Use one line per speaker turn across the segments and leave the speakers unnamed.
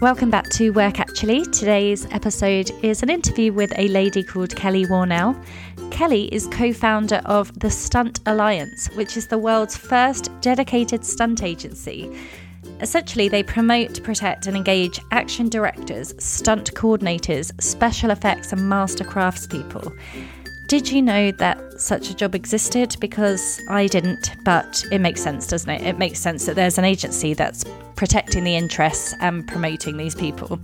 Welcome back to Work Actually. Today's episode is an interview with a lady called Kelly Warnell. Kelly is co founder of the Stunt Alliance, which is the world's first dedicated stunt agency. Essentially, they promote, protect, and engage action directors, stunt coordinators, special effects, and master craftspeople. Did you know that such a job existed? Because I didn't, but it makes sense, doesn't it? It makes sense that there's an agency that's protecting the interests and promoting these people.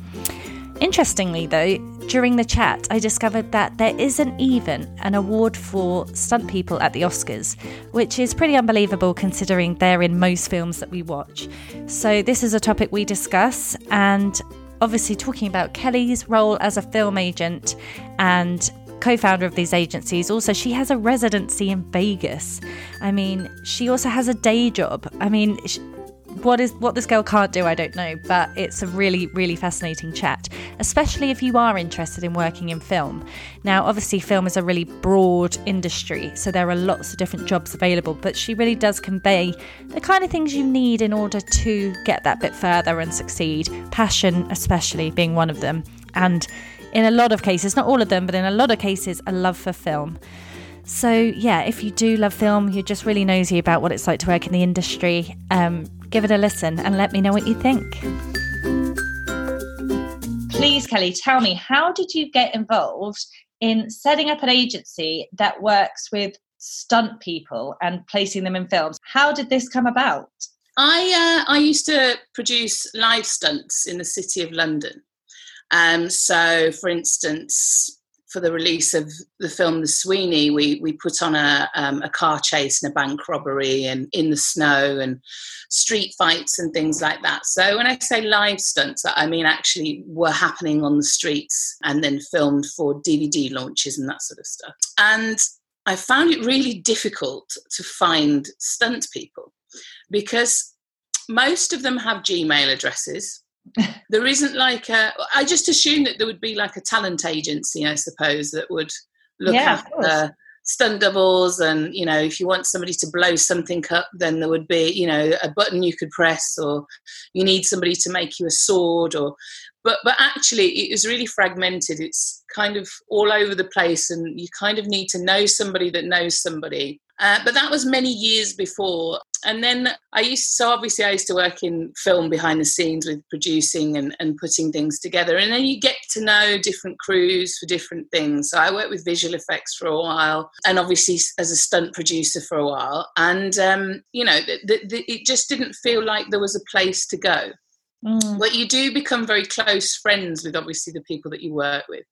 Interestingly, though, during the chat, I discovered that there isn't even an award for stunt people at the Oscars, which is pretty unbelievable considering they're in most films that we watch. So, this is a topic we discuss, and obviously, talking about Kelly's role as a film agent and co founder of these agencies. Also, she has a residency in Vegas. I mean, she also has a day job. I mean, what is what this girl can't do, I don't know, but it's a really, really fascinating chat, especially if you are interested in working in film. Now, obviously, film is a really broad industry, so there are lots of different jobs available, but she really does convey the kind of things you need in order to get that bit further and succeed. Passion, especially, being one of them, and in a lot of cases, not all of them, but in a lot of cases, a love for film. So, yeah, if you do love film, you're just really nosy about what it's like to work in the industry, um, give it a listen and let me know what you think. Please, Kelly, tell me, how did you get involved in setting up an agency that works with stunt people and placing them in films? How did this come about?
I uh, I used to produce live stunts in the city of London. Um, so, for instance, for the release of the film The Sweeney, we we put on a um, a car chase and a bank robbery and in the snow and street fights and things like that. So when I say live stunts, I mean actually were happening on the streets and then filmed for DVD launches and that sort of stuff. And I found it really difficult to find stunt people because most of them have Gmail addresses there isn't like a i just assumed that there would be like a talent agency i suppose that would look yeah, after stunt doubles and you know if you want somebody to blow something up then there would be you know a button you could press or you need somebody to make you a sword or but but actually it is really fragmented. It's kind of all over the place and you kind of need to know somebody that knows somebody. Uh, but that was many years before and then I used so obviously I used to work in film behind the scenes with producing and, and putting things together. And then you get to know different crews for different things. So I worked with visual effects for a while and obviously as a stunt producer for a while. And, um, you know, the, the, the, it just didn't feel like there was a place to go. Mm. But you do become very close friends with obviously the people that you work with.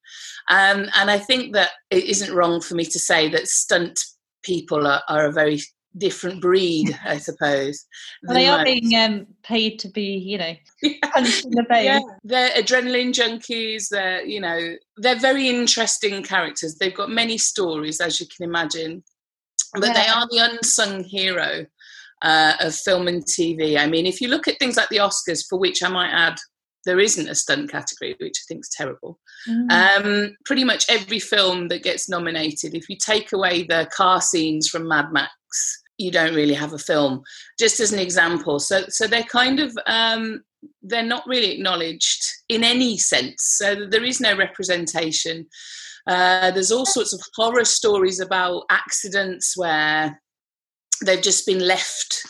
Um, and I think that it isn't wrong for me to say that stunt people are, are a very different breed, I suppose.
Well, they are being um, paid to be, you know, face. Yeah,
they're adrenaline junkies. They're, you know, they're very interesting characters. They've got many stories, as you can imagine, but yeah. they are the unsung hero uh, of film and TV. I mean, if you look at things like the Oscars, for which I might add there isn't a stunt category, which I think is terrible. Mm. Um, pretty much every film that gets nominated, if you take away the car scenes from Mad Max, you don't really have a film. Just as an example, so so they're kind of um, they're not really acknowledged in any sense. So there is no representation. Uh, there's all sorts of horror stories about accidents where they've just been left.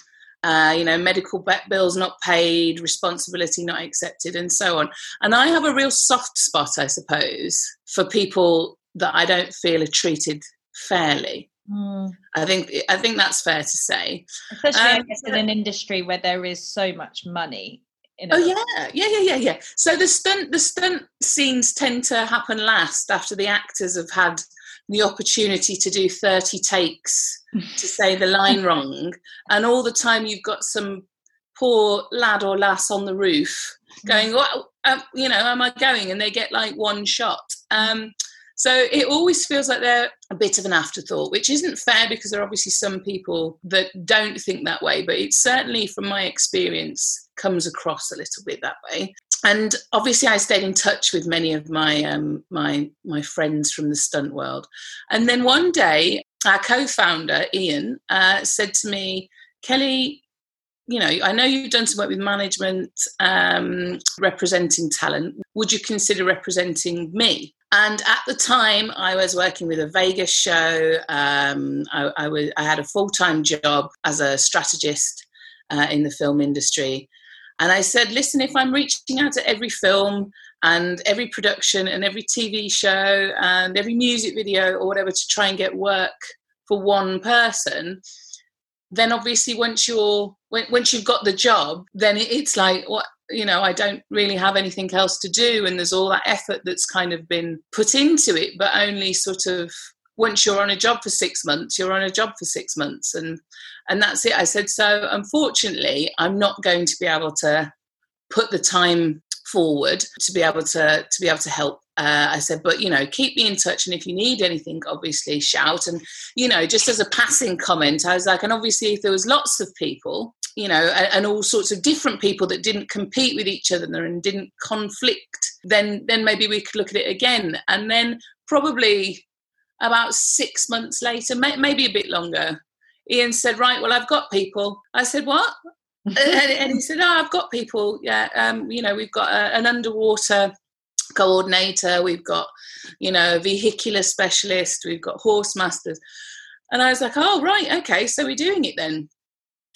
Uh, you know, medical bills not paid, responsibility not accepted, and so on. And I have a real soft spot, I suppose, for people that I don't feel are treated fairly. Mm. I think I think that's fair to say,
especially um, in an industry where there is so much money.
oh yeah, yeah, yeah, yeah, yeah. So the stunt the stunt scenes tend to happen last after the actors have had the opportunity to do thirty takes to say the line wrong, and all the time you've got some poor lad or lass on the roof going, "What? Um, you know, am I going?" And they get like one shot. Um, so it always feels like they're a bit of an afterthought, which isn't fair because there are obviously some people that don't think that way, but it certainly, from my experience, comes across a little bit that way. And obviously, I stayed in touch with many of my um, my my friends from the stunt world. And then one day, our co-founder Ian uh, said to me, "Kelly, you know, I know you've done some work with management, um, representing talent. Would you consider representing me? And at the time, I was working with a Vegas show. Um, I, I, was, I had a full time job as a strategist uh, in the film industry. And I said, listen, if I'm reaching out to every film and every production and every TV show and every music video or whatever to try and get work for one person, then obviously once you're once you've got the job, then it's like what you know i don't really have anything else to do and there's all that effort that's kind of been put into it but only sort of once you're on a job for six months you're on a job for six months and and that's it. I said so unfortunately i'm not going to be able to put the time forward to be able to to be able to help uh, I said, but you know, keep me in touch, and if you need anything, obviously shout. And you know, just as a passing comment, I was like, and obviously, if there was lots of people, you know, and, and all sorts of different people that didn't compete with each other and didn't conflict, then then maybe we could look at it again. And then probably about six months later, may, maybe a bit longer, Ian said, "Right, well, I've got people." I said, "What?" and, and, he said, "Oh, I've got people. Yeah, um, you know, we've got a, an underwater." Coordinator, we've got, you know, a vehicular specialist, we've got horse masters. And I was like, oh, right, okay, so we're doing it then.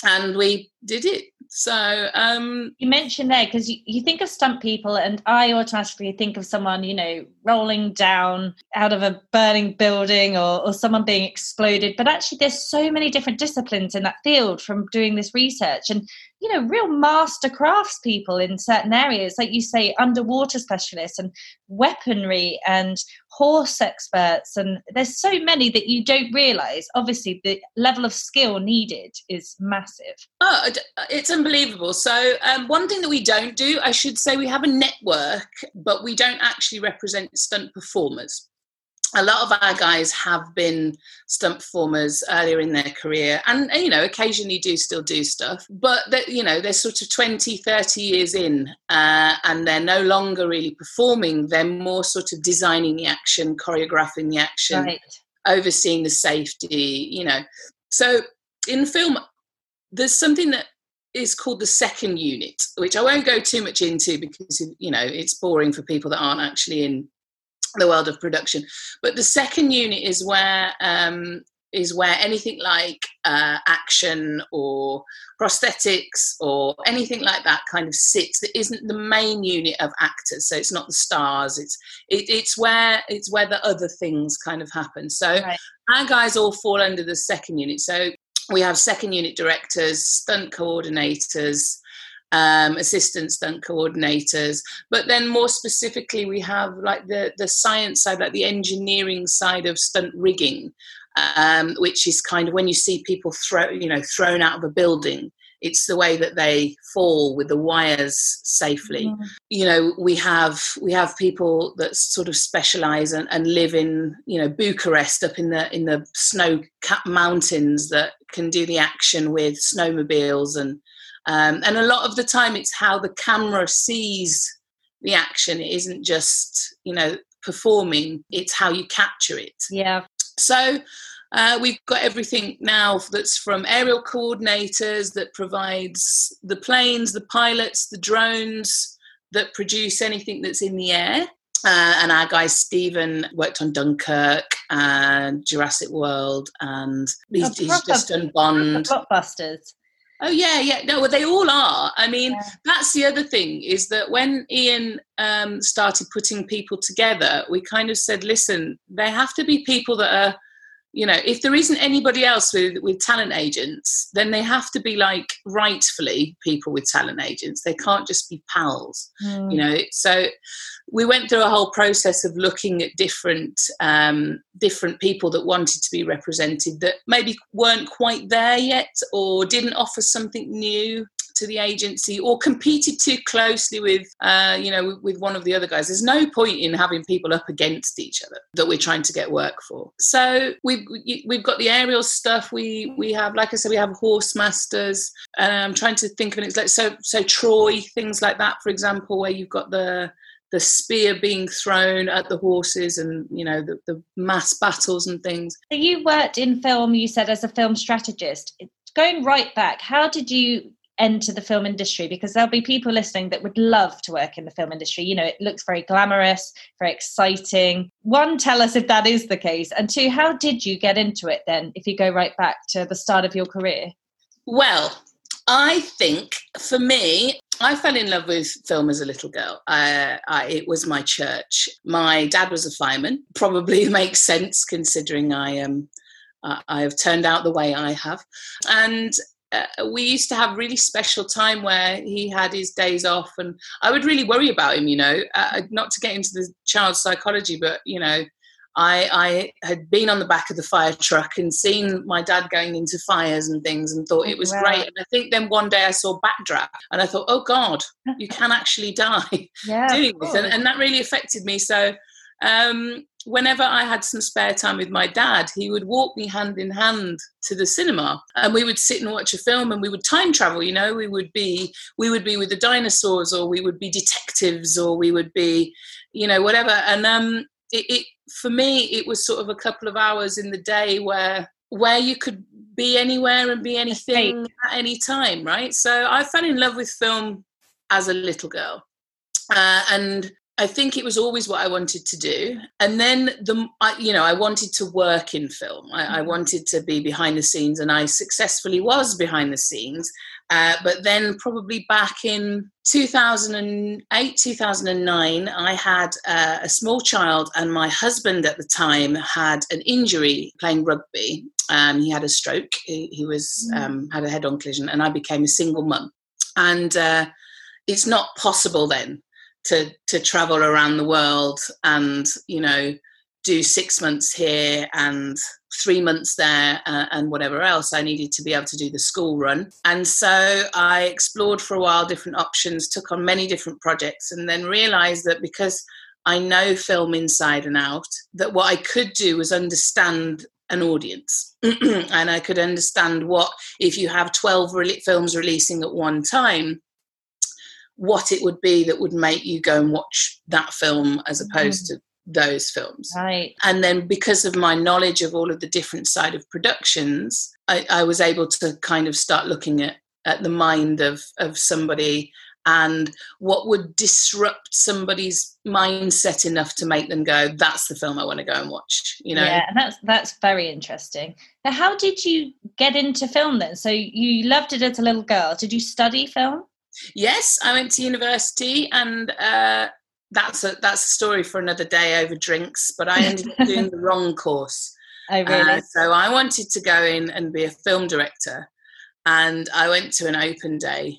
And we did it. So um,
you mentioned there because you, you think of stunt people, and I automatically think of someone, you know, rolling down out of a burning building or, or someone being exploded. But actually, there's so many different disciplines in that field from doing this research. And you know, real master craftspeople in certain areas, like you say, underwater specialists and weaponry and horse experts. And there's so many that you don't realize. Obviously, the level of skill needed is massive.
Oh, it's unbelievable. So, um, one thing that we don't do, I should say, we have a network, but we don't actually represent stunt performers a lot of our guys have been stunt performers earlier in their career and, and you know occasionally do still do stuff but that you know they're sort of 20 30 years in uh, and they're no longer really performing they're more sort of designing the action choreographing the action right. overseeing the safety you know so in film there's something that is called the second unit which i won't go too much into because you know it's boring for people that aren't actually in the world of production. But the second unit is where um, is where anything like uh, action or prosthetics or anything like that kind of sits that isn't the main unit of actors so it's not the stars it's it, it's where it's where the other things kind of happen so right. our guys all fall under the second unit so we have second unit directors stunt coordinators um, assistant stunt coordinators. But then more specifically, we have like the, the science side, like the engineering side of stunt rigging, um, which is kind of when you see people throw, you know, thrown out of a building. It's the way that they fall with the wires safely. Mm. You know, we have we have people that sort of specialize and, and live in you know Bucharest up in the in the snow-capped mountains that can do the action with snowmobiles and um, and a lot of the time, it's how the camera sees the action. It isn't just, you know, performing, it's how you capture it.
Yeah.
So uh, we've got everything now that's from aerial coordinators that provides the planes, the pilots, the drones that produce anything that's in the air. Uh, and our guy Stephen worked on Dunkirk and Jurassic World, and he's, he's just done Bond.
Blockbusters.
Oh yeah, yeah. No, well, they all are. I mean, yeah. that's the other thing is that when Ian um, started putting people together, we kind of said, listen, there have to be people that are, you know, if there isn't anybody else with with talent agents, then they have to be like rightfully people with talent agents. They can't just be pals, mm. you know. So we went through a whole process of looking at different um, different people that wanted to be represented that maybe weren't quite there yet or didn't offer something new to the agency or competed too closely with uh, you know with one of the other guys. There's no point in having people up against each other that we're trying to get work for. So we've we've got the aerial stuff. We we have like i said we have horse masters. And i'm trying to think of it like so so troy things like that for example where you've got the the spear being thrown at the horses and you know the, the mass battles and things.
So you worked in film you said as a film strategist. Going right back. How did you enter the film industry? Because there'll be people listening that would love to work in the film industry. You know, it looks very glamorous, very exciting. One, tell us if that is the case. And two, how did you get into it then, if you go right back to the start of your career?
Well, I think for me, I fell in love with film as a little girl. Uh, I, it was my church. My dad was a fireman. Probably makes sense considering I am. Um, I have turned out the way I have, and uh, we used to have really special time where he had his days off, and I would really worry about him. You know, uh, not to get into the child psychology, but you know, I, I, had been on the back of the fire truck and seen my dad going into fires and things and thought it was wow. great. And I think then one day I saw Backdraft and I thought, oh God, you can actually die yeah, doing this. And, and, that really affected me. So um, whenever I had some spare time with my dad, he would walk me hand in hand to the cinema. And we would sit and watch a film and we would time travel, you know, we would be we would be with the dinosaurs or we would be detectives or we would be, you know, whatever. And um it, it for me it was sort of a couple of hours in the day where where you could be anywhere and be anything at any time right? So i fell in love with film as a little girl. Uh, and I think it was always what I wanted to do. And then the, I, you know, I wanted to work in film. I, I, mm-hmm. wanted to be behind the scenes, and I successfully was behind the scenes. Uh, but then, probably back in 2008, 2009, I had uh, a small child, and my husband at the time had an injury playing rugby. Um, he had a stroke. He, he was mm. um, had a head-on collision, and I became a single mum. And uh, it's not possible then to to travel around the world and you know do six months here and three months there uh, and whatever else i needed to be able to do the school run. And so i explored for a while different options took on many different projects and then realized that because i know film inside and out that what i could do was understand an audience. And i could understand what if you have 12 re- films releasing at one time what it would be that would make you go and watch that film as opposed mm. to those films.
Right.
And then because of my knowledge of all of the different side of productions, I, I was able to kind of start looking at, at the mind of, of somebody and what would disrupt somebody's mindset enough to make them go that's the film i want to go and watch you know
yeah and that's that's very interesting now how did you get into film then so you loved it as a little girl did you study film
Yes, I went to university, and uh, that's a that's a story for another day over drinks. But I ended up doing the wrong course.
Oh, really? Uh,
so I wanted to go in and be a film director, and I went to an open day.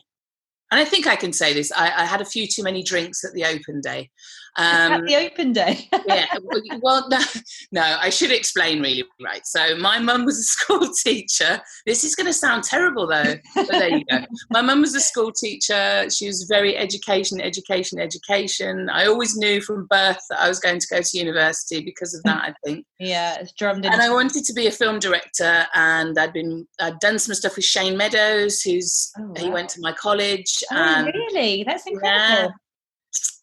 And I think I can say this. I, I had a few too many drinks at the open day,
um, At the open day.
yeah. Well, no, no, I should explain really right. So my mum was a school teacher. This is going to sound terrible though, but there you go. My mum was a school teacher. She was very education, education, education. I always knew from birth that I was going to go to university because of that. I think.
Yeah, it's drummed in.
And I wanted to be a film director, and I'd been I'd done some stuff with Shane Meadows, who's oh, wow. he went to my college.
Oh,
and,
really? That's incredible.
Yeah,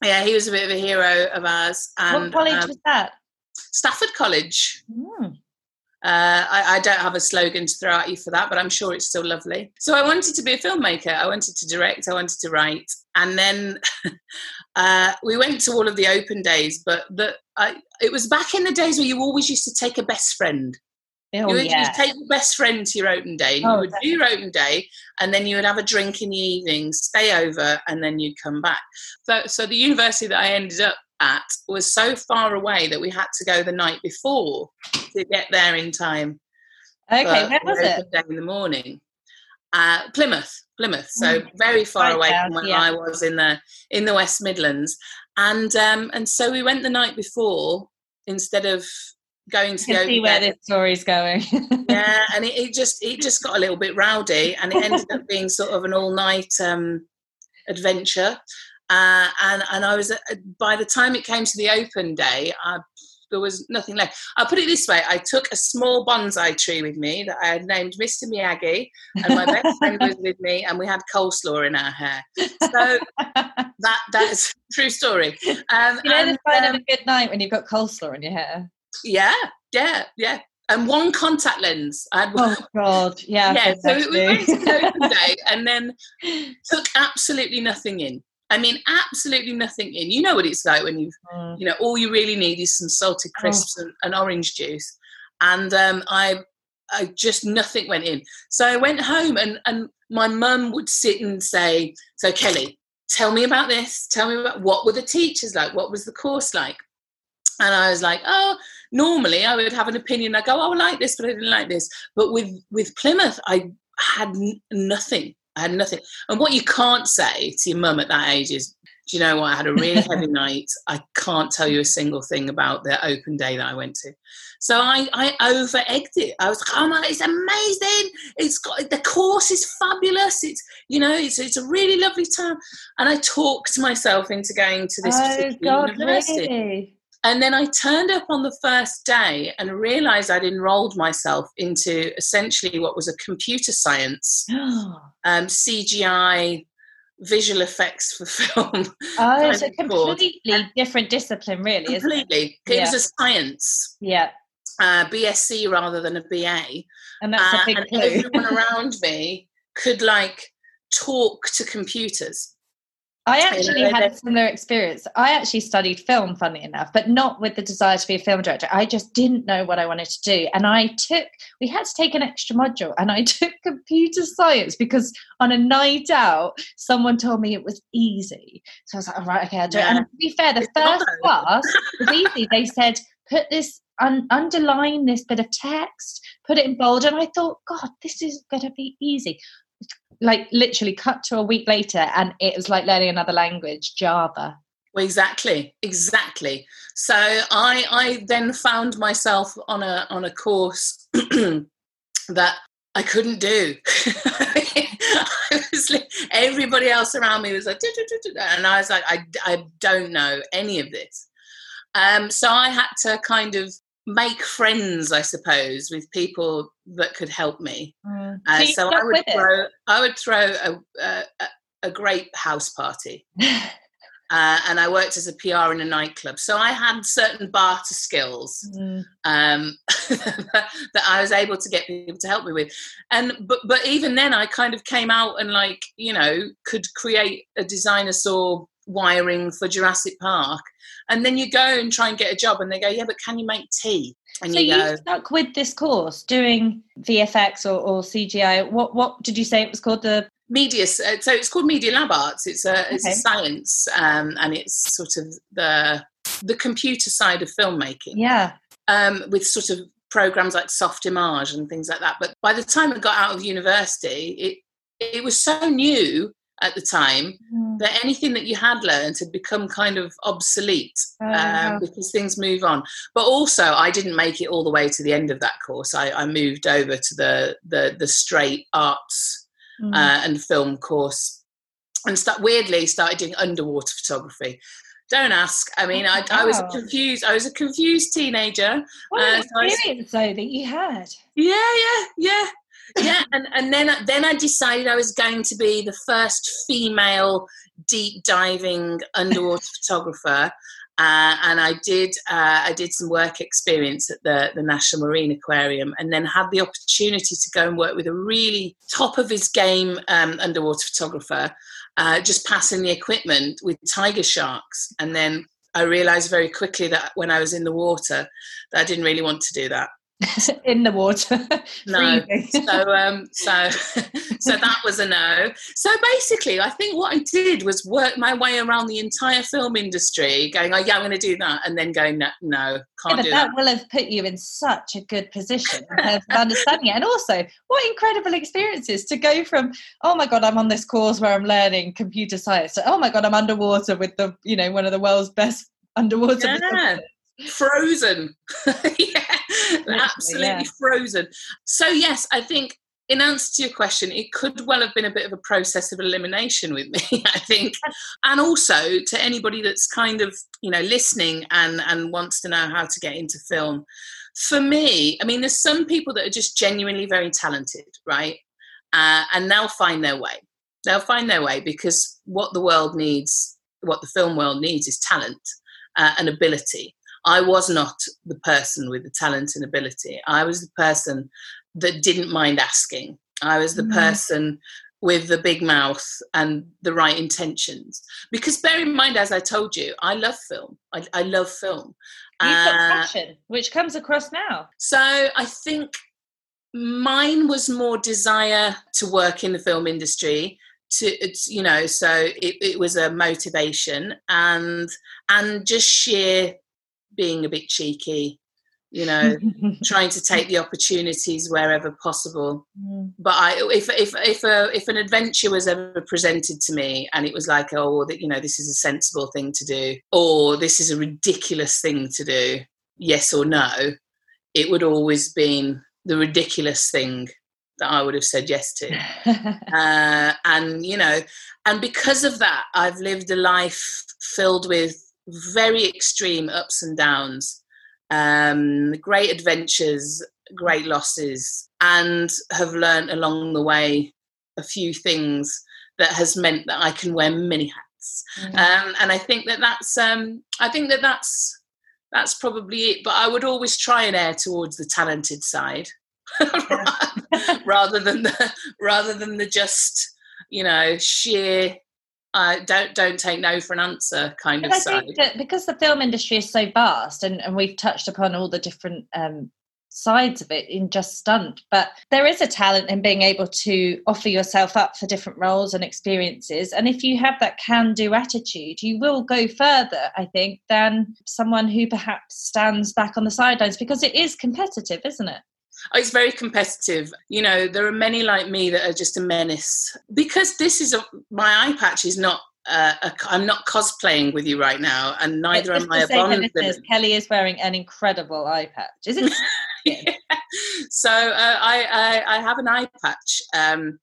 yeah, he was a bit of a hero of ours.
And, what college um, was that?
Stafford College. Mm. Uh, I, I, don't have a slogan to throw at you for that, but I'm sure it's still lovely. So I wanted to be a filmmaker. I wanted to direct. I wanted to write. And then uh, we went to all of the open days, but the, I, it was back in the days where you always used to take a best friend. Oh, you would yeah. take your best friend to your open day. Oh, you would definitely. do your open day, and then you would have a drink in the evening, stay over, and then you'd come back. So, so the university that I ended up at was so far away that we had to go the night before to get there in time.
Okay, where was it?
Day in the morning. Uh, Plymouth, Plymouth. So mm. very far away down, from where yeah. I was in the in the West Midlands, and um, and so we went the night before instead of going to
go see where this story's going.
yeah, and it, it, just it just got a little bit rowdy, and it ended up being sort of an all night um, adventure. Uh, and and I was uh, by the time it came to the open day, I, there was nothing left. I'll put it this way: I took a small bonsai tree with me that I had named Mr. Miyagi, and my best friend was with me, and we had coleslaw in our hair. So that that is true story.
Um, you know and, the sign um, of a good night when you've got coleslaw in your hair.
Yeah, yeah, yeah. and one contact lens. I had
oh God, yeah.
Yeah, so it was open day, and then took absolutely nothing in. I mean, absolutely nothing in. You know what it's like when you, mm. you know, all you really need is some salted oh. crisps oh. and, and, orange juice, and um, I, I just nothing went in. So I went home, and and my mum would sit and say, "So Kelly, tell me about this. Tell me about what were the teachers like? What was the course like?" And I was like, "Oh." Normally, I would have an opinion. I go, "Oh, I like this, but I didn't like this." But with with Plymouth, I had n- nothing I had nothing. And what you can't say to your mum at that age is, do you know what? I had a really heavy night. I can't tell you a single thing about the open day that I went to. So I, I over egged it. I was like, oh my, it's amazing. It's got the course is fabulous. It's you know, it's it's a really lovely time. And I talked myself into going to this oh, particular God, university. Really? And then I turned up on the first day and realized I'd enrolled myself into essentially what was a computer science, um, CGI, visual effects for film.
Oh, it's a completely course. different discipline, really.
Completely. It, it was a science.
Yeah.
Uh, BSc rather than a BA.
And that's uh, a big clue.
everyone around me could like talk to computers.
I actually had a similar experience. I actually studied film, funny enough, but not with the desire to be a film director. I just didn't know what I wanted to do. And I took, we had to take an extra module, and I took computer science because on a night out, someone told me it was easy. So I was like, all right, okay, I'll do yeah. it. And to be fair, the first class was easy. They said, put this, un- underline this bit of text, put it in bold. And I thought, God, this is going to be easy like literally cut to a week later and it was like learning another language java.
Well, exactly exactly. So i i then found myself on a on a course that i couldn't do. Everybody else around me was like and i was like I, I don't know any of this. Um, so i had to kind of make friends, I suppose, with people that could help me. Mm. Uh, so, I would throw, I would throw a, a, a great house party. Uh, and I worked as a PR in a nightclub. So I had certain barter skills mm. um, that I was able to get people to help me with. And but but even then, I kind of came out and like you know could create a designer saw wiring for Jurassic Park. And then you go and try and get a job, and they go, "Yeah, but can you make tea?" And
so
you,
go, you stuck with this course doing VFX or, or, CGI. What what did you say it was called? The
media. Uh, so it's called Media Lab Arts. It's a it's okay. a science, um, and it's sort of the the computer side of filmmaking.
Yeah.
Um, with sort of programs like Softimage and things like that. But by the time I got out of university, it it was so new at the time mm. that anything that you had learned had become kind of obsolete oh, um, because things move on. But also, I didn't make it all the way to the end of that course. I, I moved over to the the, the straight arts mm. uh, and film course, and start, weirdly started doing underwater photography. Don't ask. I mean, I, I was confused. I was a confused teenager.
What an uh, experience, so though, that you had.
Yeah, yeah, yeah yeah, and, and then then I decided I was going to be the first female deep diving underwater photographer. Uh, and I did uh, I did some work experience at the, the National Marine Aquarium, and then had the opportunity to go and work with a really top of his game um, underwater photographer, uh, just passing the equipment with tiger sharks. And then I realised very quickly that when I was in the water, that I didn't really want to do that.
in the water.
no. so um so so that was a no. So basically I think what I did was work my way around the entire film industry, going, Oh yeah, I'm gonna do that and then going, No, no can't yeah, do
that. That will have put you in such a good position of understanding it. And also what incredible experiences to go from, oh my god, I'm on this course where I'm learning computer science to, oh my god, I'm underwater with the you know, one of the world's best underwater
yeah frozen. yeah, absolutely yeah. frozen. So, yes, I think in answer to your question, it could well have been a bit of a process of elimination with me, I think. And also to anybody that's kind of, you know, listening and, and wants to know how to get into film. For me, I mean, there's some people that are just genuinely very talented, right? Uh, and they'll find their way. They'll find their way because what the world needs, what the film world needs is talent uh, and ability. I was not the person with the talent and ability. I was the person that didn't mind asking. I was the mm. person with the big mouth and the right intentions. Because bear in mind, as I told you, I love film. I, I love film.
You've got uh, passion, which comes across now.
So I think mine was more desire to work in the film industry to it's you know so it, it was a motivation and and just sheer being a bit cheeky you know trying to take the opportunities wherever possible mm. but i if if if a, if an adventure was ever presented to me and it was like oh that you know this is a sensible thing to do or this is a ridiculous thing to do yes or no it would always been the ridiculous thing that I would have said yes to. uh, and, you know, and because of that, I've lived a life filled with very extreme ups and downs, um, great adventures, great losses, and have learned along the way a few things that has meant that I can wear many hats. Mm-hmm. Um, and I think that that's, um, I think that that's, that's probably it. But I would always try and err towards the talented side. rather than the rather than the just you know sheer uh, don't don't take no for an answer kind but of I side. Think
that because the film industry is so vast, and, and we've touched upon all the different um, sides of it in just stunt, but there is a talent in being able to offer yourself up for different roles and experiences. And if you have that can-do attitude, you will go further, I think, than someone who perhaps stands back on the sidelines because it is competitive, isn't it?
Oh, it's very competitive. You know, there are many like me that are just a menace because this is a, my eye patch is not. Uh, a, I'm not cosplaying with you right now, and neither am I a Bond.
Kelly is wearing an incredible eye patch. Is it?
yeah. So uh, I, I, I have an eye patch, um,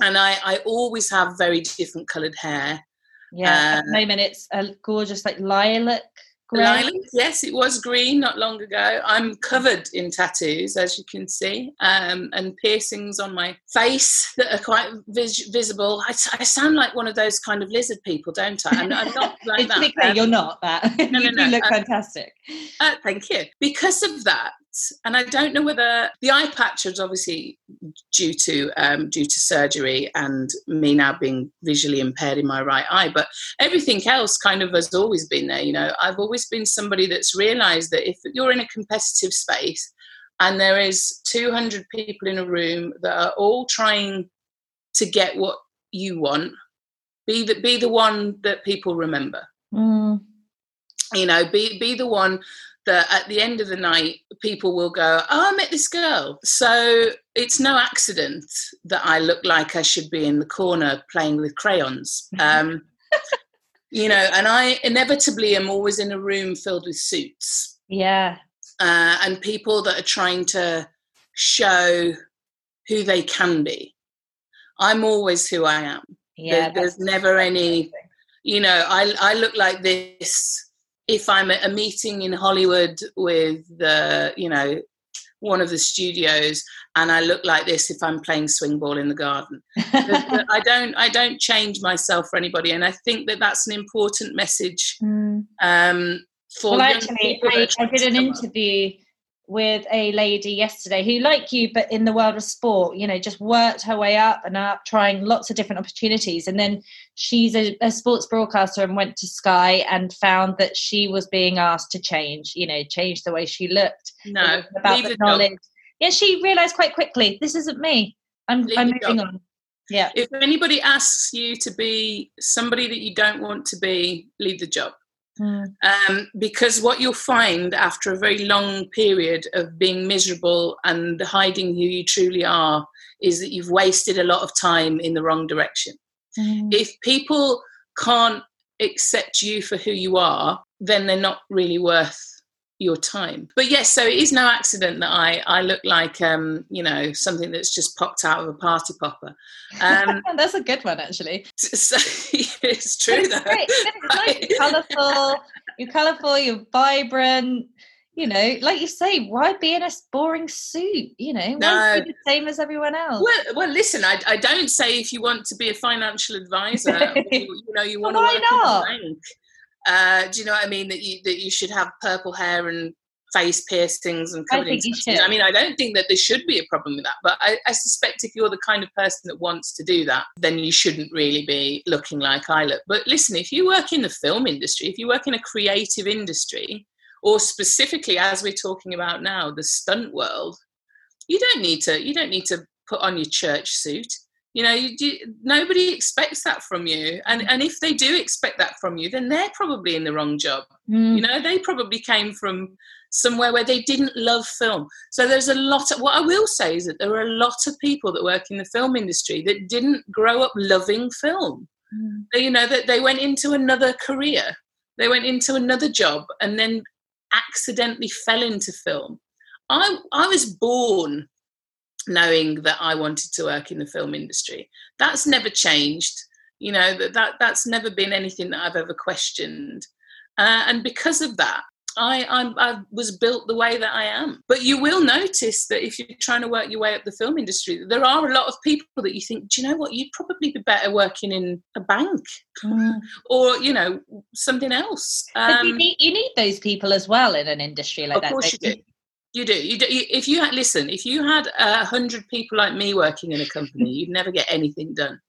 and I I always have very different coloured hair.
Yeah, uh, at the moment it's a gorgeous like lilac
Lilac, yes, it was green not long ago. I'm covered in tattoos, as you can see, um, and piercings on my face that are quite vis- visible. I, I, sound like one of those kind of lizard people, don't I? I'm, I'm not like that.
Clear, um, you're not that. No, you no, no. look um, fantastic.
Uh, thank you. Because of that, and I don't know whether the eye patch was obviously due to um, due to surgery and me now being visually impaired in my right eye, but everything else kind of has always been there. You know, I've always been somebody that's realised that if you're in a competitive space and there is 200 people in a room that are all trying to get what you want, be the be the one that people remember. Mm. You know, be be the one that at the end of the night, people will go, Oh, I met this girl. So it's no accident that I look like I should be in the corner playing with crayons. Um, you know, and I inevitably am always in a room filled with suits.
Yeah.
Uh, and people that are trying to show who they can be. I'm always who I am. Yeah, there, there's never any, you know, I, I look like this if I'm at a meeting in Hollywood with the, you know, one of the studios and I look like this if I'm playing swing ball in the garden. I don't I don't change myself for anybody, and I think that that's an important message mm. um, for.
Well, actually, I, I, did an interview with a lady yesterday who, like you, but in the world of sport, you know, just worked her way up and up, trying lots of different opportunities. And then she's a, a, sports broadcaster and went to Sky and found that she was being asked to change, you know, change the way she looked.
No,
about the knowledge. Job. Yeah, she realized quite quickly, this isn't me. I'm, I'm moving job. on. Yeah.
If anybody asks you to be somebody that you don't want to be, leave the job. Mm. Um, because what you'll find after a very long period of being miserable and hiding who you truly are is that you've wasted a lot of time in the wrong direction. Mm. If people can't accept you for who you are, then they're not really worth your time. But yes, so it is no accident that I I look like um, you know something that's just popped out of a party popper. Um,
that's a good one, actually.
So, it's true it's though. Great.
It's colourful. You're colourful. You're vibrant. You know, like you say, why be in a boring suit? You know, why no. be the same as everyone else?
Well, well, listen, I, I don't say if you want to be a financial advisor, you, you, know, you want
well,
to
why not?
Uh, do you know what I mean? That you that you should have purple hair and face piercings and covered
I think
in
you should.
I mean, I don't think that there should be a problem with that, but I, I suspect if you're the kind of person that wants to do that, then you shouldn't really be looking like I look. But listen, if you work in the film industry, if you work in a creative industry, or specifically as we're talking about now, the stunt world, you don't need to you don't need to put on your church suit. You know, you, nobody expects that from you, and and if they do expect that from you, then they're probably in the wrong job.
Mm.
You know, they probably came from somewhere where they didn't love film. So there's a lot of what I will say is that there are a lot of people that work in the film industry that didn't grow up loving film.
Mm.
They, you know, that they went into another career, they went into another job, and then accidentally fell into film. I I was born knowing that I wanted to work in the film industry. That's never changed. You know that, that that's never been anything that I've ever questioned, uh, and because of that, I, I'm, I was built the way that I am. But you will notice that if you're trying to work your way up the film industry, there are a lot of people that you think, do you know what? You'd probably be better working in a bank
Mm.
or you know something else.
But you
Um,
need, you need those people as well in an industry like that.
you. You do. You do. You, if you had listen, if you had a hundred people like me working in a company, you'd never get anything done.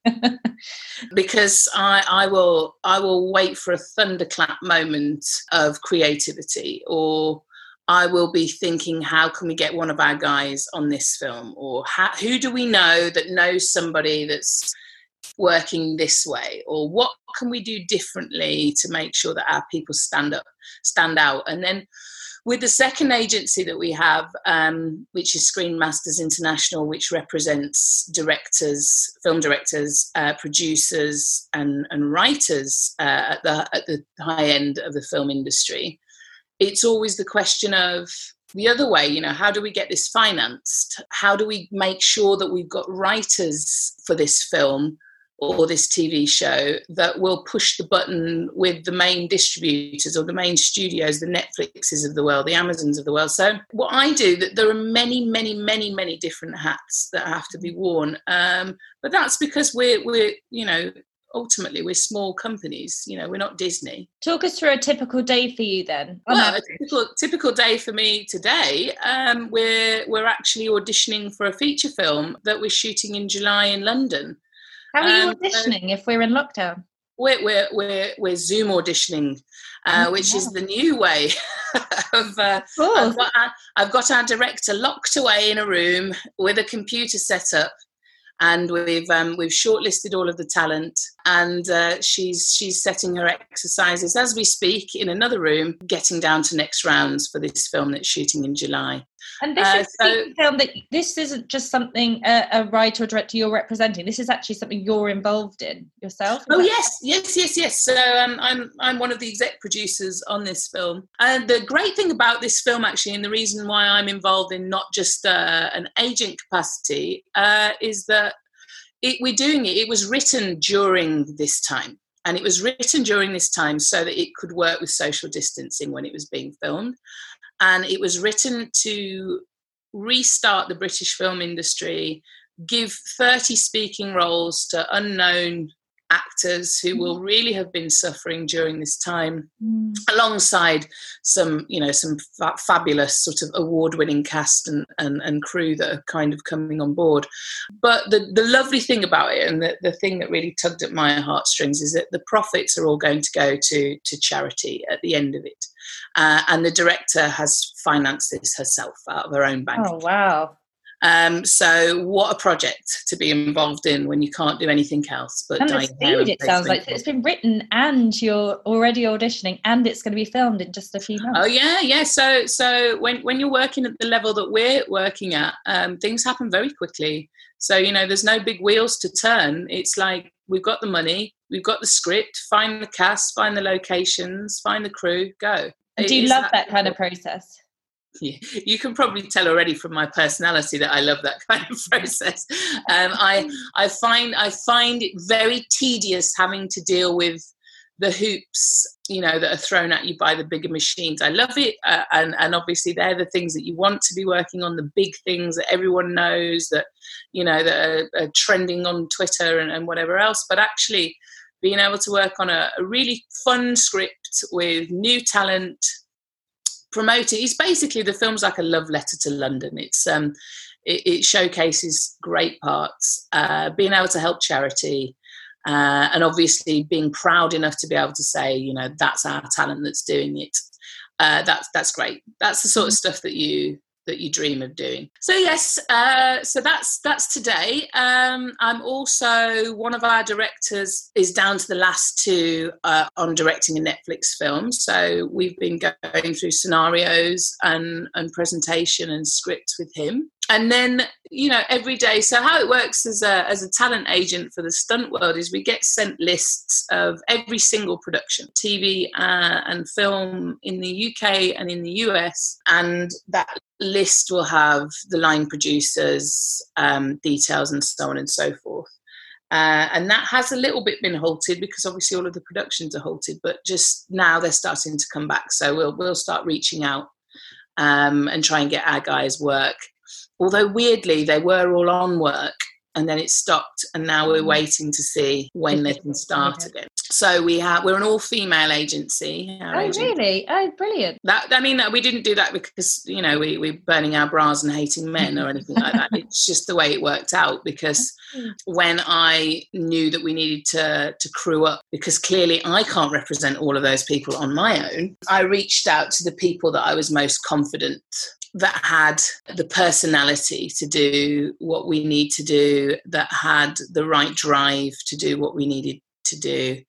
because I, I will, I will wait for a thunderclap moment of creativity, or I will be thinking, how can we get one of our guys on this film, or how, who do we know that knows somebody that's working this way, or what can we do differently to make sure that our people stand up, stand out, and then with the second agency that we have, um, which is Screen Masters International, which represents directors, film directors, uh, producers, and, and writers uh, at the at the high end of the film industry, it's always the question of the other way. You know, how do we get this financed? How do we make sure that we've got writers for this film? Or this TV show that will push the button with the main distributors or the main studios, the Netflixes of the world, the Amazons of the world. So what I do, that there are many, many, many, many different hats that have to be worn. Um, but that's because we're we're you know ultimately we're small companies. You know we're not Disney.
Talk us through a typical day for you then.
Well, a typical typical day for me today. Um, we're we're actually auditioning for a feature film that we're shooting in July in London.
How are you
um,
auditioning if we're in lockdown?
we're we're we're, we're Zoom auditioning, uh,
Oh,
which is the new way of. Uh,
Cool.
I've, got our, I've got our director locked away in a room with a computer set up, and we've um, we've shortlisted all of the talent, and uh, she's she's setting her exercises as we speak in another room, getting down to next rounds for this film that's shooting in July.
And this
Uh,
is
so-
film that this isn't just something a, a writer or director you're representing. This is actually something you're involved in yourself.
Oh yes, yes, yes, yes. So um, I'm I'm one of the exec producers on this film, and the great thing about this film actually, and the reason why I'm involved in not just uh, an agent capacity, uh, is that it, we're doing it. It was written during this time, and it was written during this time so that it could work with social distancing when it was being filmed, and it was written to restart the British film industry, give 30 speaking roles to unknown actors who will really have been suffering during this time
Mm.
alongside some you know some fa- fabulous sort of award-winning cast and, and, and crew that are kind of coming on board but the, the lovely thing about it and the, the thing that really tugged at my heartstrings is that the profits are all going to go to to charity at the end of it uh, and the director has financed this herself out of her own bank
Oh wow.
Um, so what a project to be involved in when you can't do anything else but
And the
dye your hair and
it sounds like it's been written and you're already auditioning and it's going to be filmed in just a few months.
Oh yeah, yeah. So so when when you're working at the level that we're working at, um, things happen very quickly. So you know, there's no big wheels to turn. It's like we've got the money, we've got the script, find the cast, find the locations, find the crew, go.
I do
It is
love that kind of process.
You can probably tell already from my personality that I love that kind of process. Um, I I find I find it very tedious having to deal with the hoops, you know, that are thrown at you by the bigger machines. I love it, uh, and and obviously they're the things that you want to be working on, the big things that everyone knows that you know that are, are trending on Twitter and, and whatever else. But actually, being able to work on a, a really fun script with new talent promoting it's basically the film's like a love letter to london. It's um it, it showcases great parts uh, being able to help charity uh, and obviously being proud enough to be able to say you know that's our talent that's doing it. Uh, that's that's great. That's the sort of stuff that you that you dream of doing. So yes, uh, so that's that's today. Um, I'm also one of our directors is down to the last two uh, on directing a Netflix film. So we've been going through scenarios and and presentation and scripts with him and then you know every day so how it works as a as a talent agent for the stunt world is we get sent lists of every single production tv uh, and film in the uk and in the us and that list will have the line producers um, details and so on and so forth. Uh, and that has a little bit been halted because obviously all of the productions are halted but just now they're starting to come back. So we'll we'll start reaching out um, and try and get our guys work although weirdly they were all on work and then it stopped and now we're mm. waiting to see when they can start again. So we have we're an all female agency
oh agency. really? Oh brilliant.
That i mean we didn't do that because you know we, we're burning our bras and hating men or anything like that. It's just the way it worked out because when i knew that we needed to to crew up because clearly i can't represent all of those people on my own i reached out to the people that i was most confident that had the personality to do what we need to do, that had the right drive to do what we needed to do.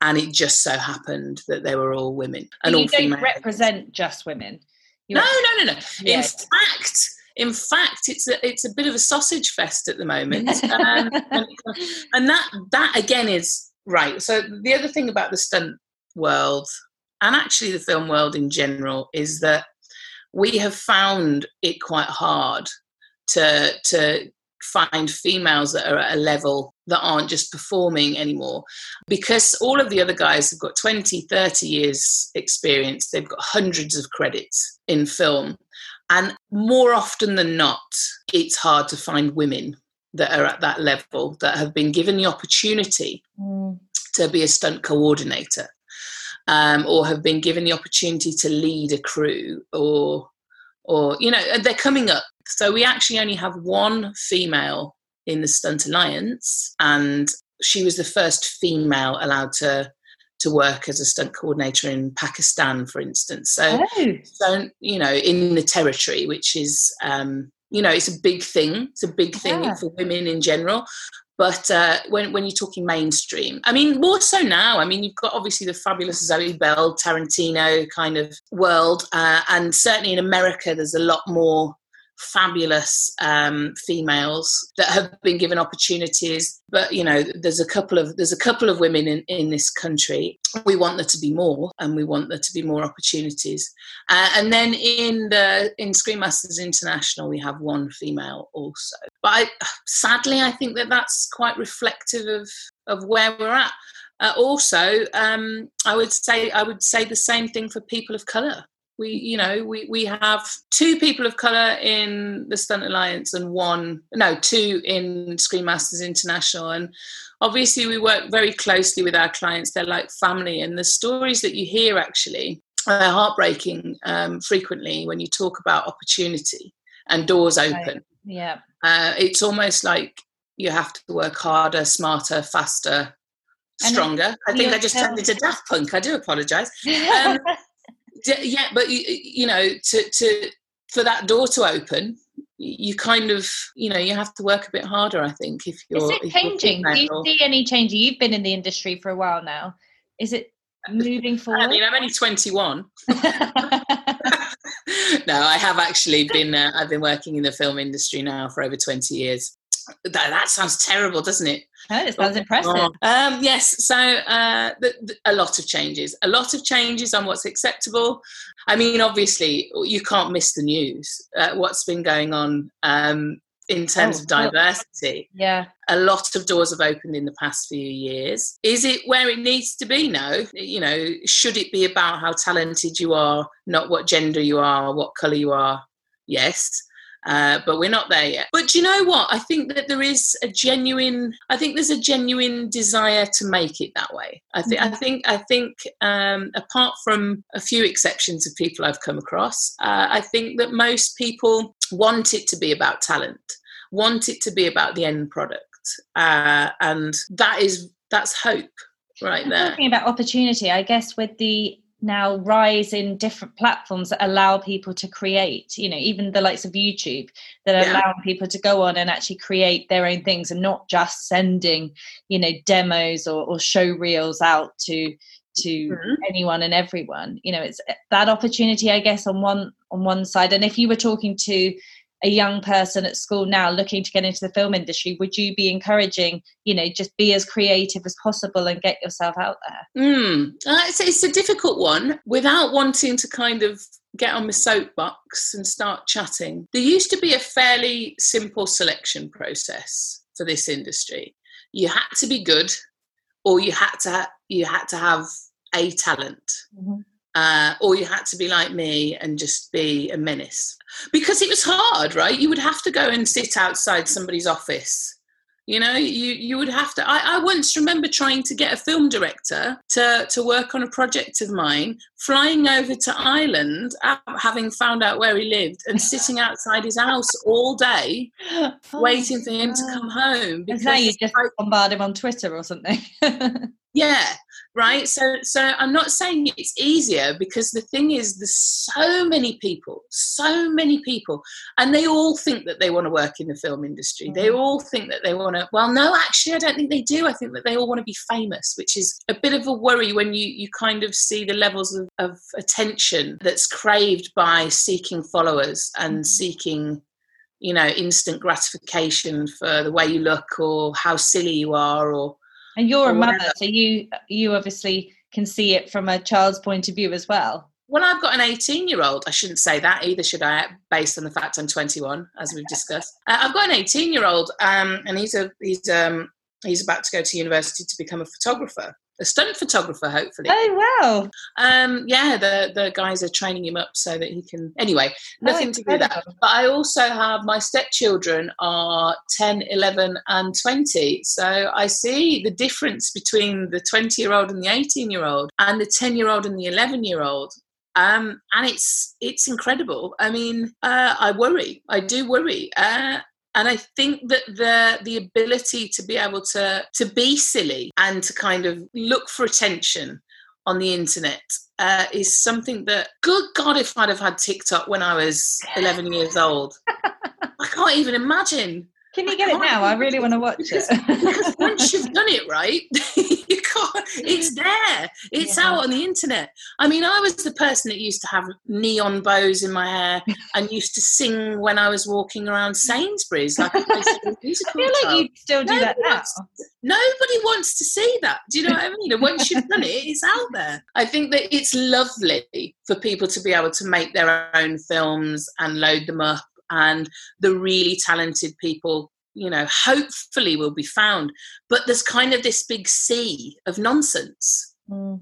And it just so happened that they were all women. And
you
all
don't female. represent just women.
You no, no, no, no. Yeah. In fact, in fact, it's a it's a bit of a sausage fest at the moment, um, and, and that that again is right. So the other thing about the stunt world and actually the film world in general is that we have found it quite hard to to find females that are at a level that aren't just performing anymore. Because all of the other guys have got 20 30 years experience they've got hundreds of credits in film. And more often than not it's hard to find women that are at that level that have been given the opportunity mm. to be a stunt coordinator um, or have been given the opportunity to lead a crew or or you know they're coming up so we actually only have one female in the stunt alliance and she was the first female allowed to to work as a stunt coordinator in Pakistan, for instance. So, oh. so you know, in the territory, which is, um, you know, it's a big thing. It's a big thing yeah. for women in general. But uh, when when you're talking mainstream, I mean, more so now. I mean, you've got obviously the fabulous Zoe Bell, Tarantino kind of world, uh, and certainly in America, there's a lot more fabulous um, females that have been given opportunities. But you know there's a couple of there's a couple of women in, in this country. We want there to be more and we want there to be more opportunities. Uh, and then in the in screen masters international we have one female also. But I, sadly i think that that's quite reflective of of where we're at. Uh, also um, i would say i would say the same thing for people of color we you know we we have two people of color in the stunt alliance and one no two in screen masters international. And obviously we work very closely with our clients. They're like family. And the stories that you hear actually are heartbreaking um, frequently when you talk about opportunity and doors open. Right.
yeah.
Uh, it's almost like you have to work harder smarter faster stronger. I think i just turned into daft punk. I do apologize. Um, yeah, but you, you know, to to for that door to open, you kind of you know you have to work a bit harder. I think if you're
is it changing. Do you see any change? You've been in the industry for a while now. Is it moving forward? I
mean, I'm only 21. no, I have actually been. Uh, I've been working in the film industry now for over 20 years. That, that sounds terrible, doesn't it?
Oh, it sounds impressive.
Um, yes, so uh, the, the, a lot of changes, a lot of changes on what's acceptable. I mean, obviously, you can't miss the news. Uh, what's been going on um, in terms oh, of diversity?
Yeah,
a lot of doors have opened in the past few years. Is it where it needs to be? No. You know, should it be about how talented you are, not what gender you are, what color you are? Yes. Uh, but we're not there yet. But do you know what? I think that there is a genuine. I think there's a genuine desire to make it that way. I think. Mm-hmm. I think. I think. Um, apart from a few exceptions of people I've come across, uh, I think that most people want it to be about talent, want it to be about the end product, uh, and that is that's hope right there.
Talking about opportunity, I guess with the now rise in different platforms that allow people to create you know even the likes of youtube that yeah. allow people to go on and actually create their own things and not just sending you know demos or, or show reels out to to mm-hmm. anyone and everyone you know it's that opportunity i guess on one on one side and if you were talking to a young person at school now looking to get into the film industry would you be encouraging you know just be as creative as possible and get yourself out there?
Mm. it's, it's a difficult one. Without wanting to kind of get on my soapbox and start chatting there used to be a fairly simple selection process for this industry. You had to be good or you had to you had to have a talent. Mm-hmm uh, or you had to be like me and just be a menace. Because it was hard right? You would have to go and sit outside somebody's office. You know you you would have to I, I once remember trying to get a film director to to work on a project of mine flying over to ireland having found out where he lived and sitting outside his house all day oh, waiting for him God. to come home
because now you just I, bombard him on twitter or something.
Yeah right so so i'm not saying it's easier because the thing is there's so many people so many people and they all think that they want to work in the film industry mm. they all think that they want to well no actually i don't think they do i think that they all want to be famous which is a bit of a worry when you you kind of see the levels of, of attention that's craved by seeking followers and mm. seeking you know instant gratification for the way you look or how silly you are or
and you're a mother, so you you obviously can see it from a child's point of view as well.
Well, I've got an 18 year old. I shouldn't say that either, should I? Based on the fact I'm 21, as we've discussed. Uh, I've got an 18 year old, um, and he's a he's um, he's about to go to university to become a photographer a stunt photographer, hopefully.
Oh wow!
Um, yeah, the the guys are training him up so that he can. Anyway, oh, nothing oh, to do that. But I also have my stepchildren are 10, 11, and 20. So I see the difference between the 20 year old and the 18 year old, and the 10 year old and the 11 year old. Um, and it's it's incredible. I mean, uh, I worry. I do worry. Uh, and i think that the the ability to be able to to be silly and to kind of look for attention on the internet uh, is something that good god if i'd have had tiktok when i was 11 years old i can't even imagine
can you get it now? I really want to watch it.
because once you've done it right, you can't. It's there. It's yeah. out on the internet. I mean, I was the person that used to have neon bows in my hair and used to sing when I was walking around Sainsbury's, like a
musical. I feel like you still do nobody that now.
Wants, nobody wants to see that. Do you know what I mean? And once you've done it, it's out there. I think that it's lovely for people to be able to make their own films and load them up and the really talented people you know hopefully will be found but there's kind of this big sea of nonsense mm.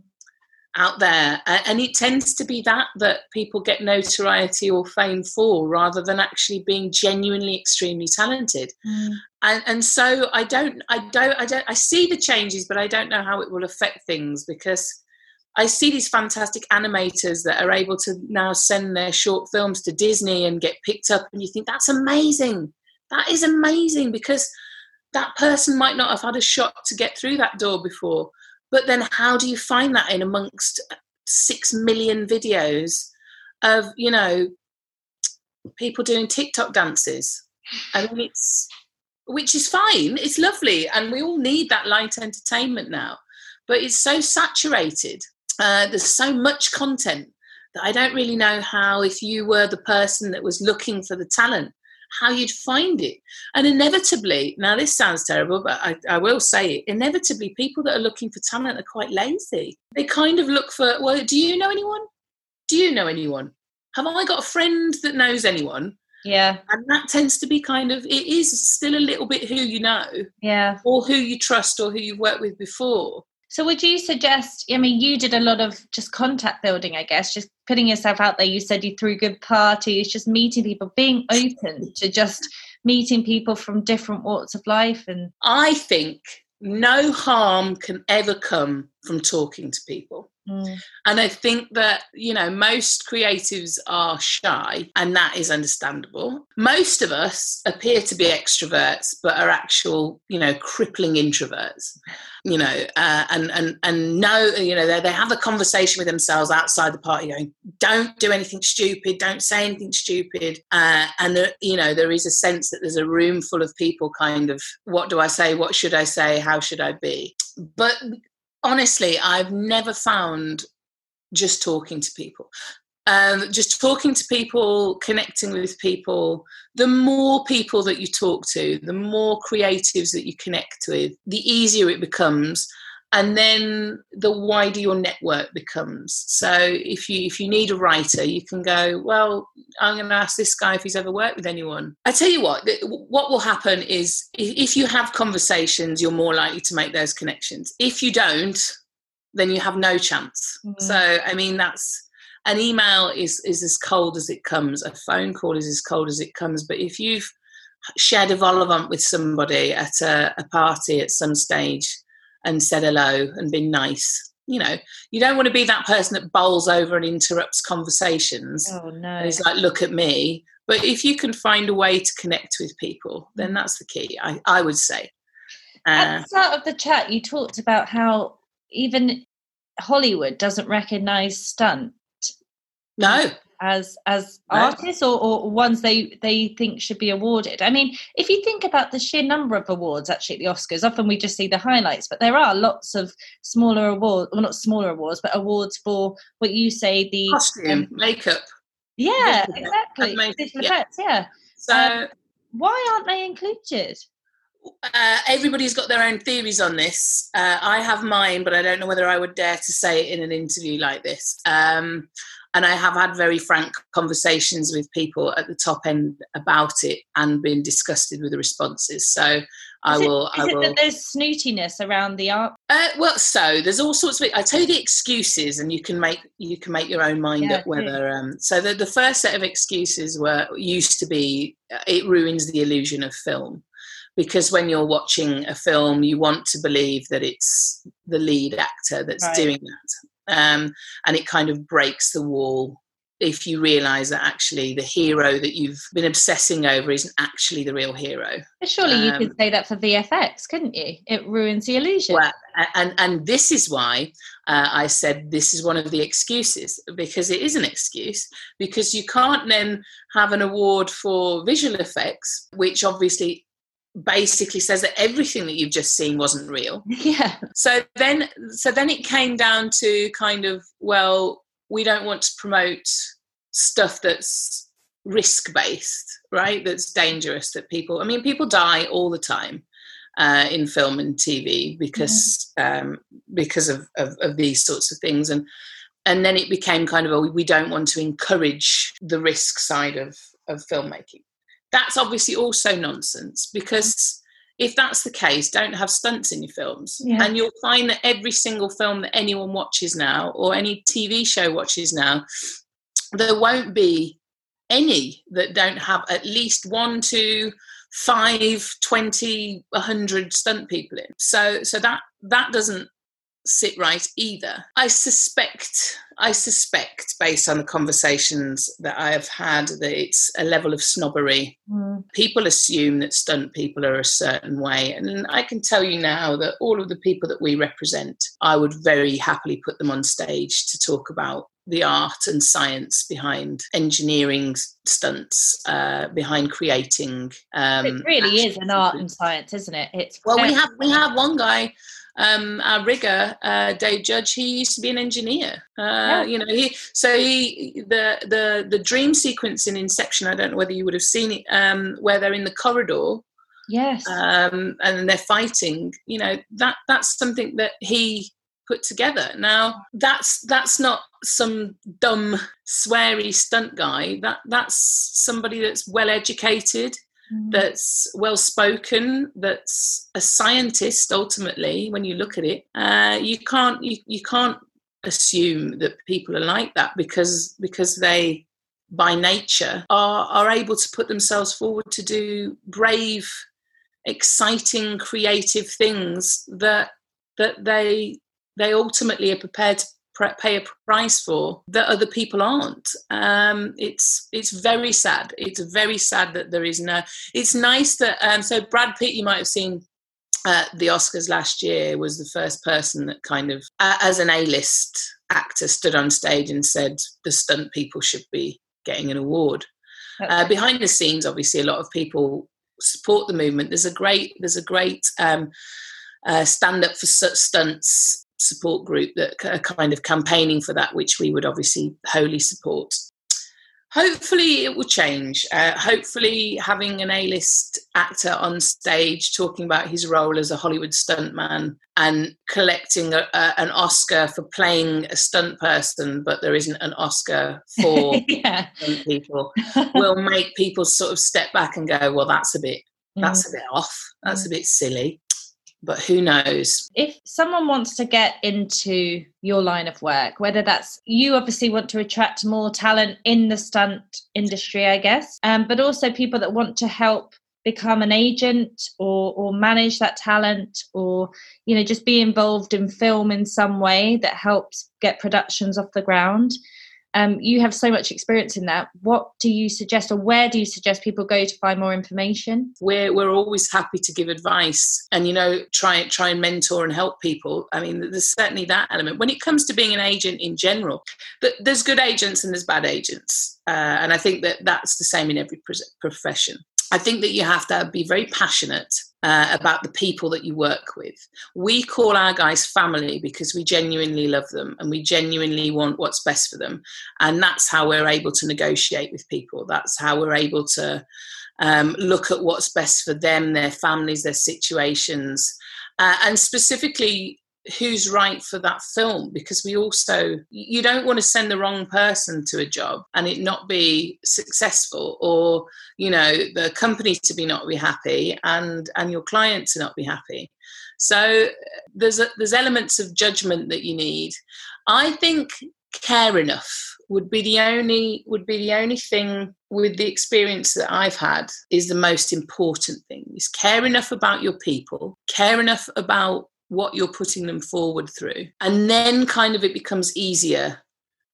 out there and it tends to be that that people get notoriety or fame for rather than actually being genuinely extremely talented mm. and and so i don't i don't i don't i see the changes but i don't know how it will affect things because I see these fantastic animators that are able to now send their short films to Disney and get picked up, and you think that's amazing. That is amazing because that person might not have had a shot to get through that door before. But then, how do you find that in amongst six million videos of you know people doing TikTok dances? I mean, it's which is fine. It's lovely, and we all need that light entertainment now. But it's so saturated uh, there's so much content that I don't really know how, if you were the person that was looking for the talent, how you'd find it. And inevitably, now this sounds terrible, but I, I, will say it inevitably, people that are looking for talent are quite lazy. They kind of look for, well, do you know anyone? Do you know anyone? Have I got a friend that knows anyone?
Yeah.
And that tends to be kind of, it is still a little bit who you know.
Yeah.
Or who you trust or who you've worked with before.
So would you suggest, I mean, you did a lot of just contact building, I guess, just putting yourself out there. You said you threw good parties, just meeting people, being open to just meeting people from different walks of life. And
I think no harm can ever come from talking to people. Mm. And I think that, you know, most creatives are shy, and that is understandable. Most of us appear to be extroverts, but are actual, you know, crippling introverts, you know, uh, and, and, and know, you know, they, they have a conversation with themselves outside the party going, don't do anything stupid, don't say anything stupid. Uh, and, the, you know, there is a sense that there's a room full of people kind of, what do I say? What should I say? How should I be? But honestly, I've never found just talking to people. Um, just talking to people, connecting with people, the more people that you talk to, the more creatives that you connect with, the easier it becomes and then the wider your network becomes. So if you if you need a writer you can go well i'm going to ask this guy if he's ever worked with anyone. I tell you what what will happen is if you have conversations you're more likely to make those connections. If you don't then you have no chance. Mm-hmm. so i mean that's an email is is as cold as it comes. A phone call is as cold as it comes. But if you've shared a vol au vent with somebody at a, a party at some stage and said hello and been nice. You know, you don't want to be that person that bowls over and interrupts conversations.
Oh no!
And it's like, look at me. But if you can find a way to connect with people, then mm. that's the key. I, I would say.
Uh, At the start of the chat, you talked about how even Hollywood doesn't recognize stunt.
No,
as as artists or, or ones they they think should be awarded. I mean if you think about the sheer number of awards actually at the oscars often we just see the highlights but there are lots of smaller awards well not smaller awards but awards for what you say the
costume um, makeup.
Yeah exactly. Visual yeah. effects yeah. So um, why aren't they included?
Uh, everybody's got their own theories on this. Uh, I have mine, but I don't know whether I would dare to say it in an interview like this. Um, and I have had very frank conversations with people at the top end about it and been disgusted with the responses. So I will.
Is
I will.
It that there's snootiness around the art?
Uh, well, so there's all sorts of. I tell you the excuses, and you can make you can make your own mind yeah, up whether. Um, so the the first set of excuses were used to be uh, it ruins the illusion of film because when you're watching a film, you want to believe that it's the lead actor that's right. doing that um, and it kind of breaks the wall if you realize that actually the hero that you've been obsessing over isn't actually the real hero.
Surely um, you could say that for VFX, couldn't you? It ruins the illusion.
Well, and and this is why uh, I said this is one of the excuses because it is an excuse because you can't then have an award for visual effects, which obviously basically says that everything that you've just seen wasn't real.
Yeah.
So then so then it came down to kind of well we don't want to promote stuff that's risk based, right? That's dangerous that people I mean people die all the time. Uh, in film and TV because mm-hmm. um, because of, of, of these sorts of things and and then it became kind of a we don't want to encourage the risk side of of filmmaking that's obviously also nonsense because if that's the case, don't have stunts in your films. Yeah. And you'll find that every single film that anyone watches now or any TV show watches now, there won't be any that don't have at least one, two, five, twenty, a hundred stunt people in. So so that that doesn't sit right either. I suspect, I suspect, based on the conversations that I have had, that it's a level of snobbery. Mm. People assume that stunt people are a certain way. And I can tell you now that all of the people that we represent, I would very happily put them on stage to talk about the art and science behind engineering stunts, uh, behind creating. Um,
it really is an art and science, isn't it? It's
well, we have we have one guy um, our rigger, uh, Dave Judge, he used to be an engineer. Uh, yeah. You know, he so he the the the dream sequence in Inception. I don't know whether you would have seen it, um, where they're in the corridor.
Yes.
Um, and they're fighting. You know that that's something that he put together. Now that's that's not some dumb sweary stunt guy. That that's somebody that's well educated mm. that's well spoken, that's a scientist. Ultimately, when you look at it, uh, you can't you, you can't assume that people are like that because because they by nature are are able to put themselves forward to do brave exciting creative things that that they they ultimately are prepared to pay a price for that other people aren't. Um, it's it's very sad. It's very sad that there is no. It's nice that um, so Brad Pitt, you might have seen uh, the Oscars last year, was the first person that kind of, uh, as an A-list actor, stood on stage and said the stunt people should be getting an award. Uh, behind the scenes, obviously, a lot of people support the movement. There's a great there's a great um, uh, stand up for stunts support group that are kind of campaigning for that, which we would obviously wholly support. Hopefully, it will change. Uh, hopefully, having an A list actor on stage talking about his role as a Hollywood stuntman and collecting a, a, an Oscar for playing a stunt person, but there isn't an Oscar for yeah. stunt people, will make people sort of step back and go, well, that's a bit. That's mm. a bit off. That's mm. a bit silly but who knows?
If someone wants to get into your line of work, whether that's you obviously want to attract more talent in the stunt industry, I guess, um, but also people that want to help become an agent or or manage that talent or you know just be involved in film in some way that helps get productions off the ground um, you have so much experience in that. What do you suggest, or where do you suggest people go to find more information?
We're we're always happy to give advice, and you know, try try and mentor and help people. I mean, there's certainly that element. When it comes to being an agent in general, but there's good agents and there's bad agents, uh, and I think that that's the same in every profession. I think that you have to be very passionate uh, about the people that you work with. We call our guys family because we genuinely love them and we genuinely want what's best for them. And that's how we're able to negotiate with people. That's how we're able to um, look at what's best for them, their families, their situations. Uh, and specifically, who's right for that film because we also you don't want to send the wrong person to a job and it not be successful or you know the company to be not be happy and and your client to not be happy. So there's a, there's elements of judgment that you need. I think care enough would be the only would be the only thing with the experience that I've had is the most important thing. Is care enough about your people care enough about what you're putting them forward through. And then kind of it becomes easier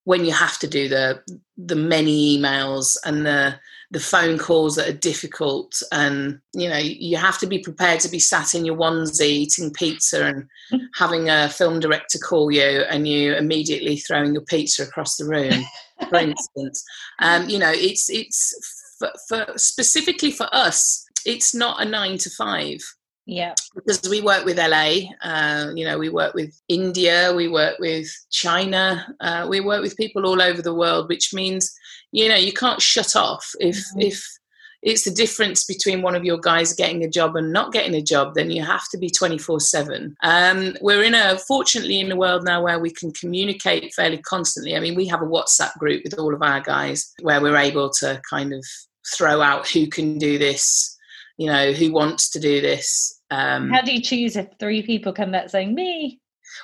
when you have to do the the many emails and the the phone calls that are difficult. And you know you have to be prepared to be sat in your onesie eating pizza and having a film director call you and you immediately throwing your pizza across the room for instance. Um, you know it's it's for, for specifically for us it's not a nine to five
yeah.
Because we work with LA, uh, you know, we work with India, we work with China, uh, we work with people all over the world, which means, you know, you can't shut off. If, mm-hmm. if it's the difference between one of your guys getting a job and not getting a job, then you have to be 24 7. Um, we're in a, fortunately, in a world now where we can communicate fairly constantly. I mean, we have a WhatsApp group with all of our guys where we're able to kind of throw out who can do this you know who wants to do this
um, How do you choose if three people come back saying me?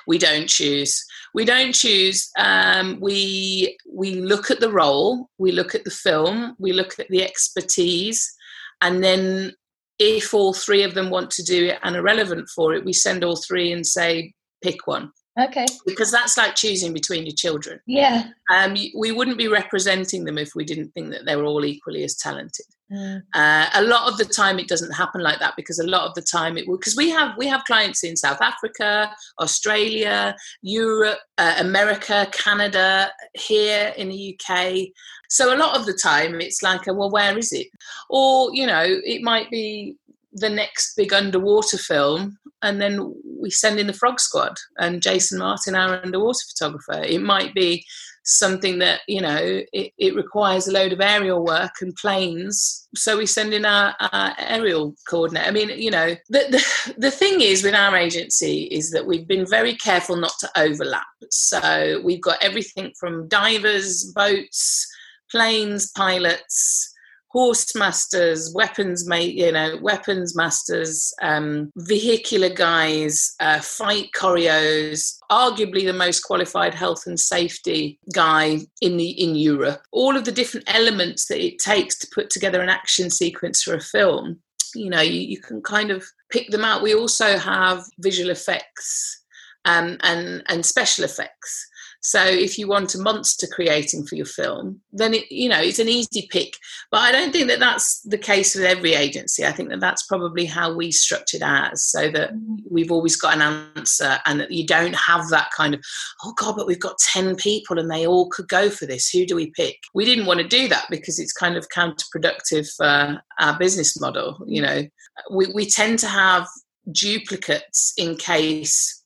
We don't choose. We don't choose. Um, we we look at the role, we look at the film, we look at the expertise, and then if all three of them want to do it and are relevant for it, we send all three and say pick one.
Okay.
Because that's like choosing between your children.
Yeah.
Um, we wouldn't be representing them if we didn't think that they were all equally as talented. Mm. Uh, a lot of the time, it doesn't happen like that because a lot of the time it will. Because we have we have clients in South Africa, Australia, Europe, uh, America, Canada, here in the UK. So a lot of the time, it's like, a, well, where is it? Or you know, it might be the next big underwater film and then we send in the frog squad and jason martin our underwater photographer. It might be something that you know it, it requires a load of aerial work and planes so we send in our, our aerial coordinator i mean you know the, the, the thing is with our agency is that we've been very careful not to overlap. So we've got everything from divers boats planes pilots horse masters, weapons mate, you know, weapons masters, um, vehicular guys, uh, fight choreos, arguably the most qualified health and safety guy in the in Europe. All of the different elements that it takes to put together an action sequence for a film. You know, you, you can kind of pick them out. We also have visual effects um, and and special effects. So if you want a monster creating for your film, then it, you know it's an easy pick. But I don't think that that's the case with every agency. I think that that's probably how we structured ours, so that mm-hmm. we've always got an answer, and that you don't have that kind of oh god, but we've got ten people and they all could go for this. Who do we pick? We didn't want to do that because it's kind of counterproductive for our business model. You know, we we tend to have duplicates in case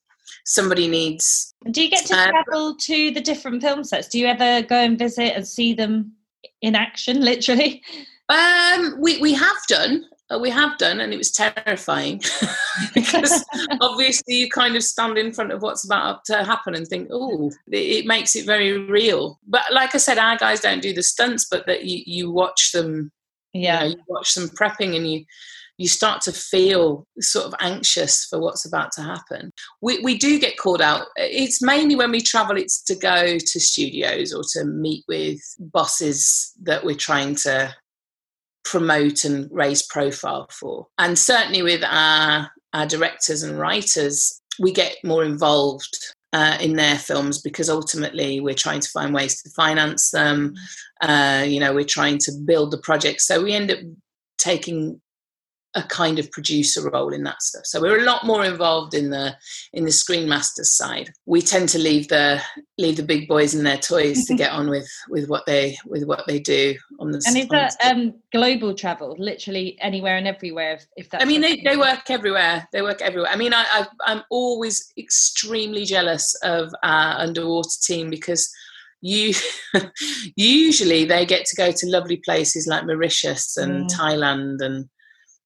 somebody needs.
Do you get to travel to the different film sets? Do you ever go and visit and see them in action, literally?
Um, we we have done. Uh, we have done, and it was terrifying because obviously you kind of stand in front of what's about to happen and think, oh, it, it, makes it very real. But like I said, our guys don't do the stunts, but that you you watch them.
Yeah,
you, know, you watch them prepping, and you you start to feel sort of anxious for what's about to happen. We, we do get called out. It's mainly when we travel, it's to go to studios or to meet with bosses that we're trying to promote and raise profile for. And certainly with our, our directors and writers, we get more involved uh, in their films because ultimately we're trying to find ways to finance them. Uh, you know, we're trying to build the project. So we end up taking a kind of producer role in that stuff. So we're a lot more involved in the in the screen masters side. We tend to leave the leave the big boys and their toys to get on with with what they with what they do on the.
And is that um, global travel, literally anywhere and everywhere? If, if that.
I mean, they, they work everywhere. They work everywhere. I mean, I, I I'm always extremely jealous of our underwater team because you usually they get to go to lovely places like Mauritius and mm. Thailand and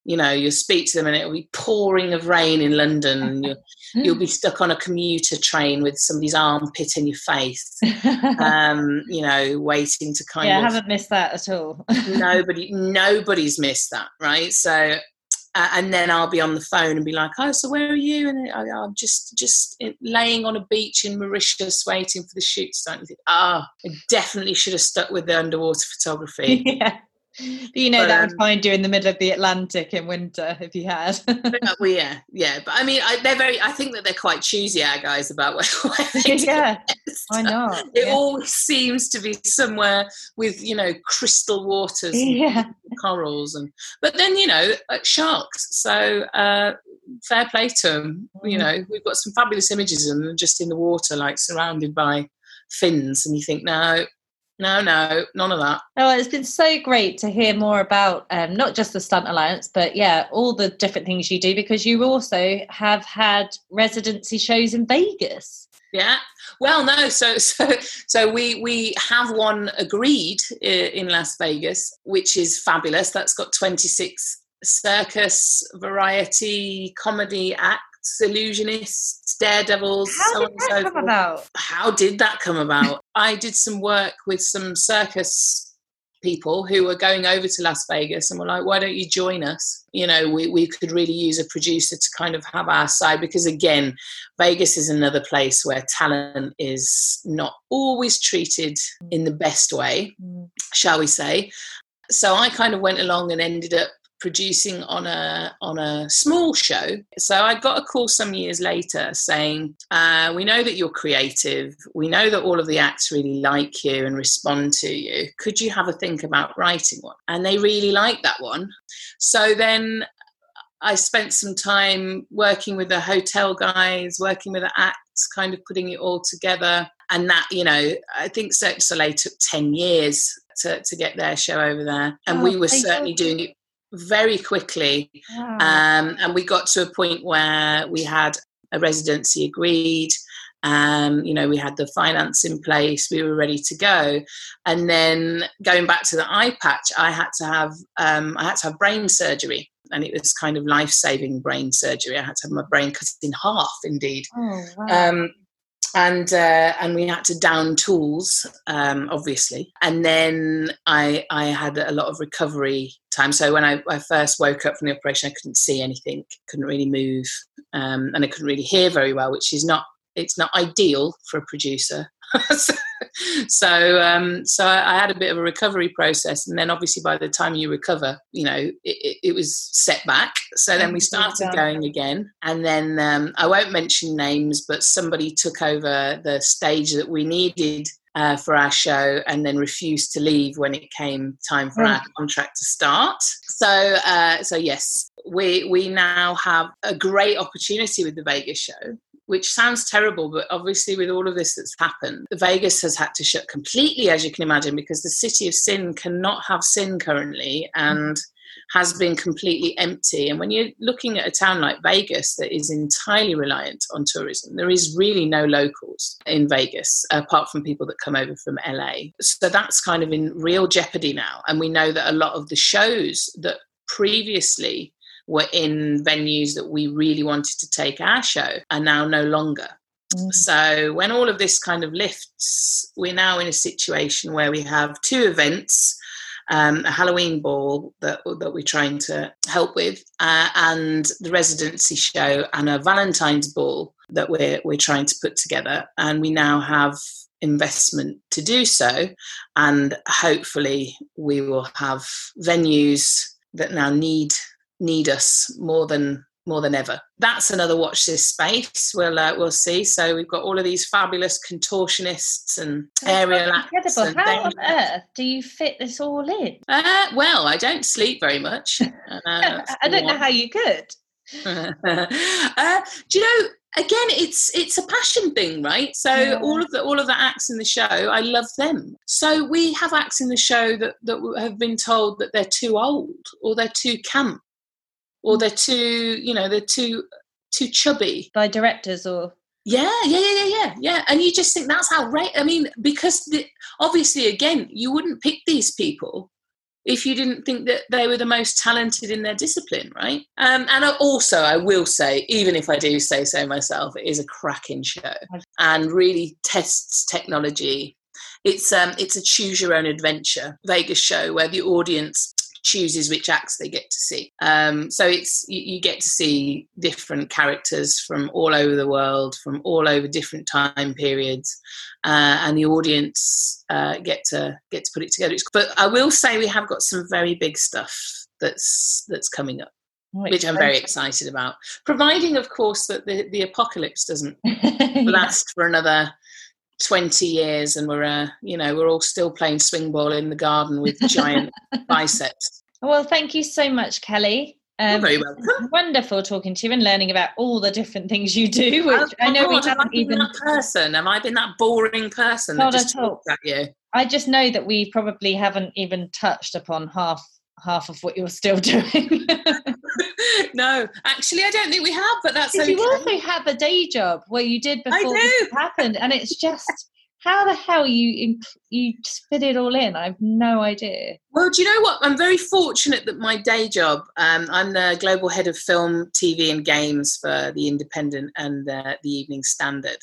you know you'll speak to them and it'll be pouring of rain in london you'll, you'll be stuck on a commuter train with somebody's armpit in your face um, you know waiting to kind of
yeah,
of
i haven't missed that at all
nobody nobody's missed that right so uh, and then I'll be on the phone and be like, "Oh, so where are you?" And I, am just just laying on a beach in Mauritius, waiting for the shoot to start. And think, "Ah, oh, I definitely should have stuck with the underwater photography."
yeah you know but, that would um, find you in the middle of the Atlantic in winter if you had.
well, yeah, yeah, but I mean, I, they're very. I think that they're quite choosy, our guys, about where.
where yeah, I know.
It
yeah.
always seems to be somewhere with you know crystal waters,
yeah,
corals, and but then you know uh, sharks. So uh, fair play to them. Mm. You know, we've got some fabulous images of them just in the water, like surrounded by fins, and you think, no, no, no, none of that.
Oh, it's been so great to hear more about um, not just the Stunt Alliance, but yeah, all the different things you do because you also have had residency shows in Vegas.
Yeah. Well, no. So, so, so we we have one agreed in Las Vegas, which is fabulous. That's got twenty six circus, variety, comedy acts illusionists, daredevils.
How did that so come forth. about?
How did that come about? I did some work with some circus people who were going over to Las Vegas and were like, why don't you join us? You know, we, we could really use a producer to kind of have our side because, again, Vegas is another place where talent is not always treated in the best way, mm. shall we say. So I kind of went along and ended up producing on a on a small show. So I got a call some years later saying, uh, "We know that you're creative. We know that all of the acts really like you and respond to you. Could you have a think about writing one?" And they really liked that one. So then I spent some time working with the hotel guys, working with the acts, kind of putting it all together. And that, you know, I think Cirque du Soleil took 10 years to, to get their show over there. And oh, we were certainly doing it very quickly. Wow. Um, and we got to a point where we had a residency agreed. Um, you know, we had the finance in place, we were ready to go. And then going back to the eye patch, I had to have um, I had to have brain surgery. And it was kind of life saving brain surgery. I had to have my brain cut in half, indeed.
Oh, wow. Um,
and uh, and we had to down tools, um, obviously. And then I I had a lot of recovery time. So when I, I, first woke up from the operation, I couldn't see anything, couldn't really move, um, and I couldn't really hear very well, which is not it's not ideal for a producer. so so, um, so I had a bit of a recovery process, and then obviously by the time you recover, you know, it, it was set back. So then we started going again, and then um, I won't mention names, but somebody took over the stage that we needed uh, for our show and then refused to leave when it came time for our contract to start. So, uh, so yes, we we now have a great opportunity with the Vegas show which sounds terrible, but obviously, with all of this that's happened, Vegas has had to shut completely, as you can imagine, because the city of sin cannot have sin currently and has been completely empty. And when you're looking at a town like Vegas that is entirely reliant on tourism, there is really no locals in Vegas apart from people that come over from LA. So that's kind of in real jeopardy now. And we know that a lot of the shows that previously were in venues that we really wanted to take our show are now no longer. Mm. So when all of this kind of lifts, we're now in a situation where we have two events. Um, a Halloween ball that that we're trying to help with, uh, and the residency show, and a Valentine's ball that we're we're trying to put together. And we now have investment to do so, and hopefully we will have venues that now need need us more than more than ever. That's another watch this space. We'll uh, we'll see. So we've got all of these fabulous contortionists and aerial
acts. Incredible! How on earth do you fit this all in?
Uh, well, I don't sleep very much.
Uh, I don't know how you could.
Uh, do you know? Again, it's it's a passion thing, right? So yeah. all of the all of the acts in the show, I love them. So we have acts in the show that that have been told that they're too old or they're too camp or they're too you know they're too too chubby.
By directors or?
Yeah yeah yeah yeah yeah yeah. And you just think that's how right i mean because the, obviously again you wouldn't pick these people if you didn't think that they were the most talented in their discipline right? Um, and also i will say even if i do say so myself it is a cracking show and really tests technology. It's um it's a choose your own adventure vegas show where the audience chooses which acts they get to see. Um, so it's you, you, get to see different characters from all over the world, from all over different time periods, uh, and the audience uh, get to get to put it together. But I will say we have got some very big stuff that's that's coming up. which I'm very excited about, providing, of course, that the, the apocalypse doesn't yeah. last for another 20 years and we're uh, you know we're all still playing swing ball in the garden with giant biceps
well thank you so much kelly
um, very welcome.
Wonderful talking to you and learning about all the different things you do. Which oh, I know God, we haven't even
that person. Am I been that boring person Not that just talks at you?
I just know that we probably haven't even touched upon half half of what you're still doing.
no, actually, I don't think we have, but that's okay.
You also have a day job where you did before this happened, and it's just how the hell you you fit it all in? I have no idea.
Well, do you know what? I'm very fortunate that my day job. Um, I'm the global head of film, TV, and games for the Independent and uh, the Evening Standard.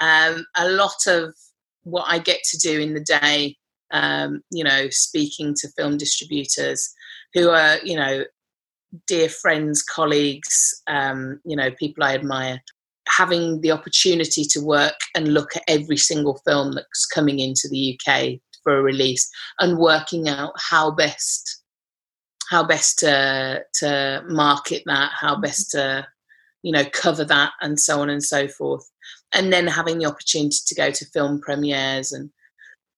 Um, a lot of what I get to do in the day, um, you know, speaking to film distributors who are, you know, dear friends, colleagues, um, you know, people I admire, having the opportunity to work and look at every single film that's coming into the UK for a release and working out how best how best to to market that, how best to you know cover that and so on and so forth. And then having the opportunity to go to film premieres and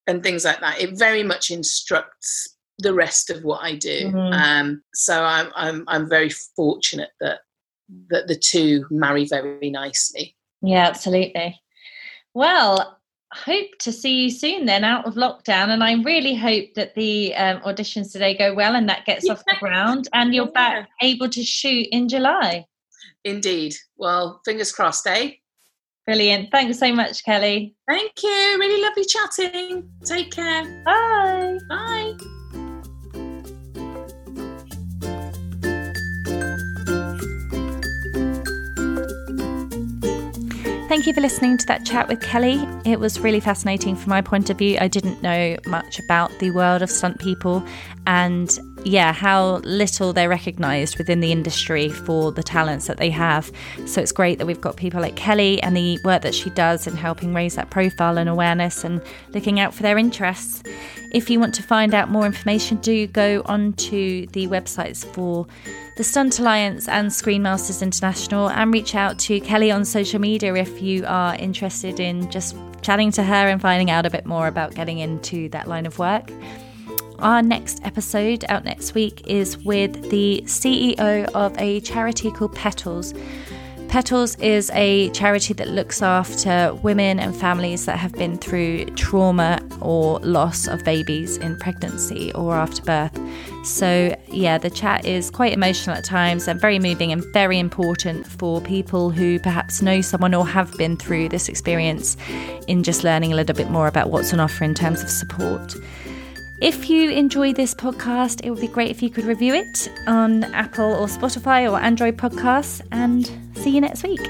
and things like that. It very much instructs the rest of what I do. Mm-hmm. Um, so I'm, I'm I'm very fortunate that that the two marry very nicely.
Yeah, absolutely. Well, hope to see you soon then out of lockdown and i really hope that the um, auditions today go well and that gets yeah. off the ground and you're back able to shoot in july.
Indeed. Well fingers crossed eh?
Brilliant. Thanks so much kelly.
Thank you. Really lovely chatting. Take care.
Bye.
Bye
Thank you for listening to that chat with Kelly. It was really fascinating from my point of view. I didn't know much about the world of stunt people and yeah, how little they're recognised within the industry for the talents that they have. So it's great that we've got people like Kelly and the work that she does in helping raise that profile and awareness and looking out for their interests. If you want to find out more information, do go onto the websites for the Stunt Alliance and Screen Masters International and reach out to Kelly on social media if you are interested in just chatting to her and finding out a bit more about getting into that line of work. Our next episode out next week is with the CEO of a charity called Petals. Petals is a charity that looks after women and families that have been through trauma or loss of babies in pregnancy or after birth. So, yeah, the chat is quite emotional at times and very moving and very important for people who perhaps know someone or have been through this experience in just learning a little bit more about what's on offer in terms of support. If you enjoy this podcast, it would be great if you could review it on Apple or Spotify or Android podcasts. And see you next week.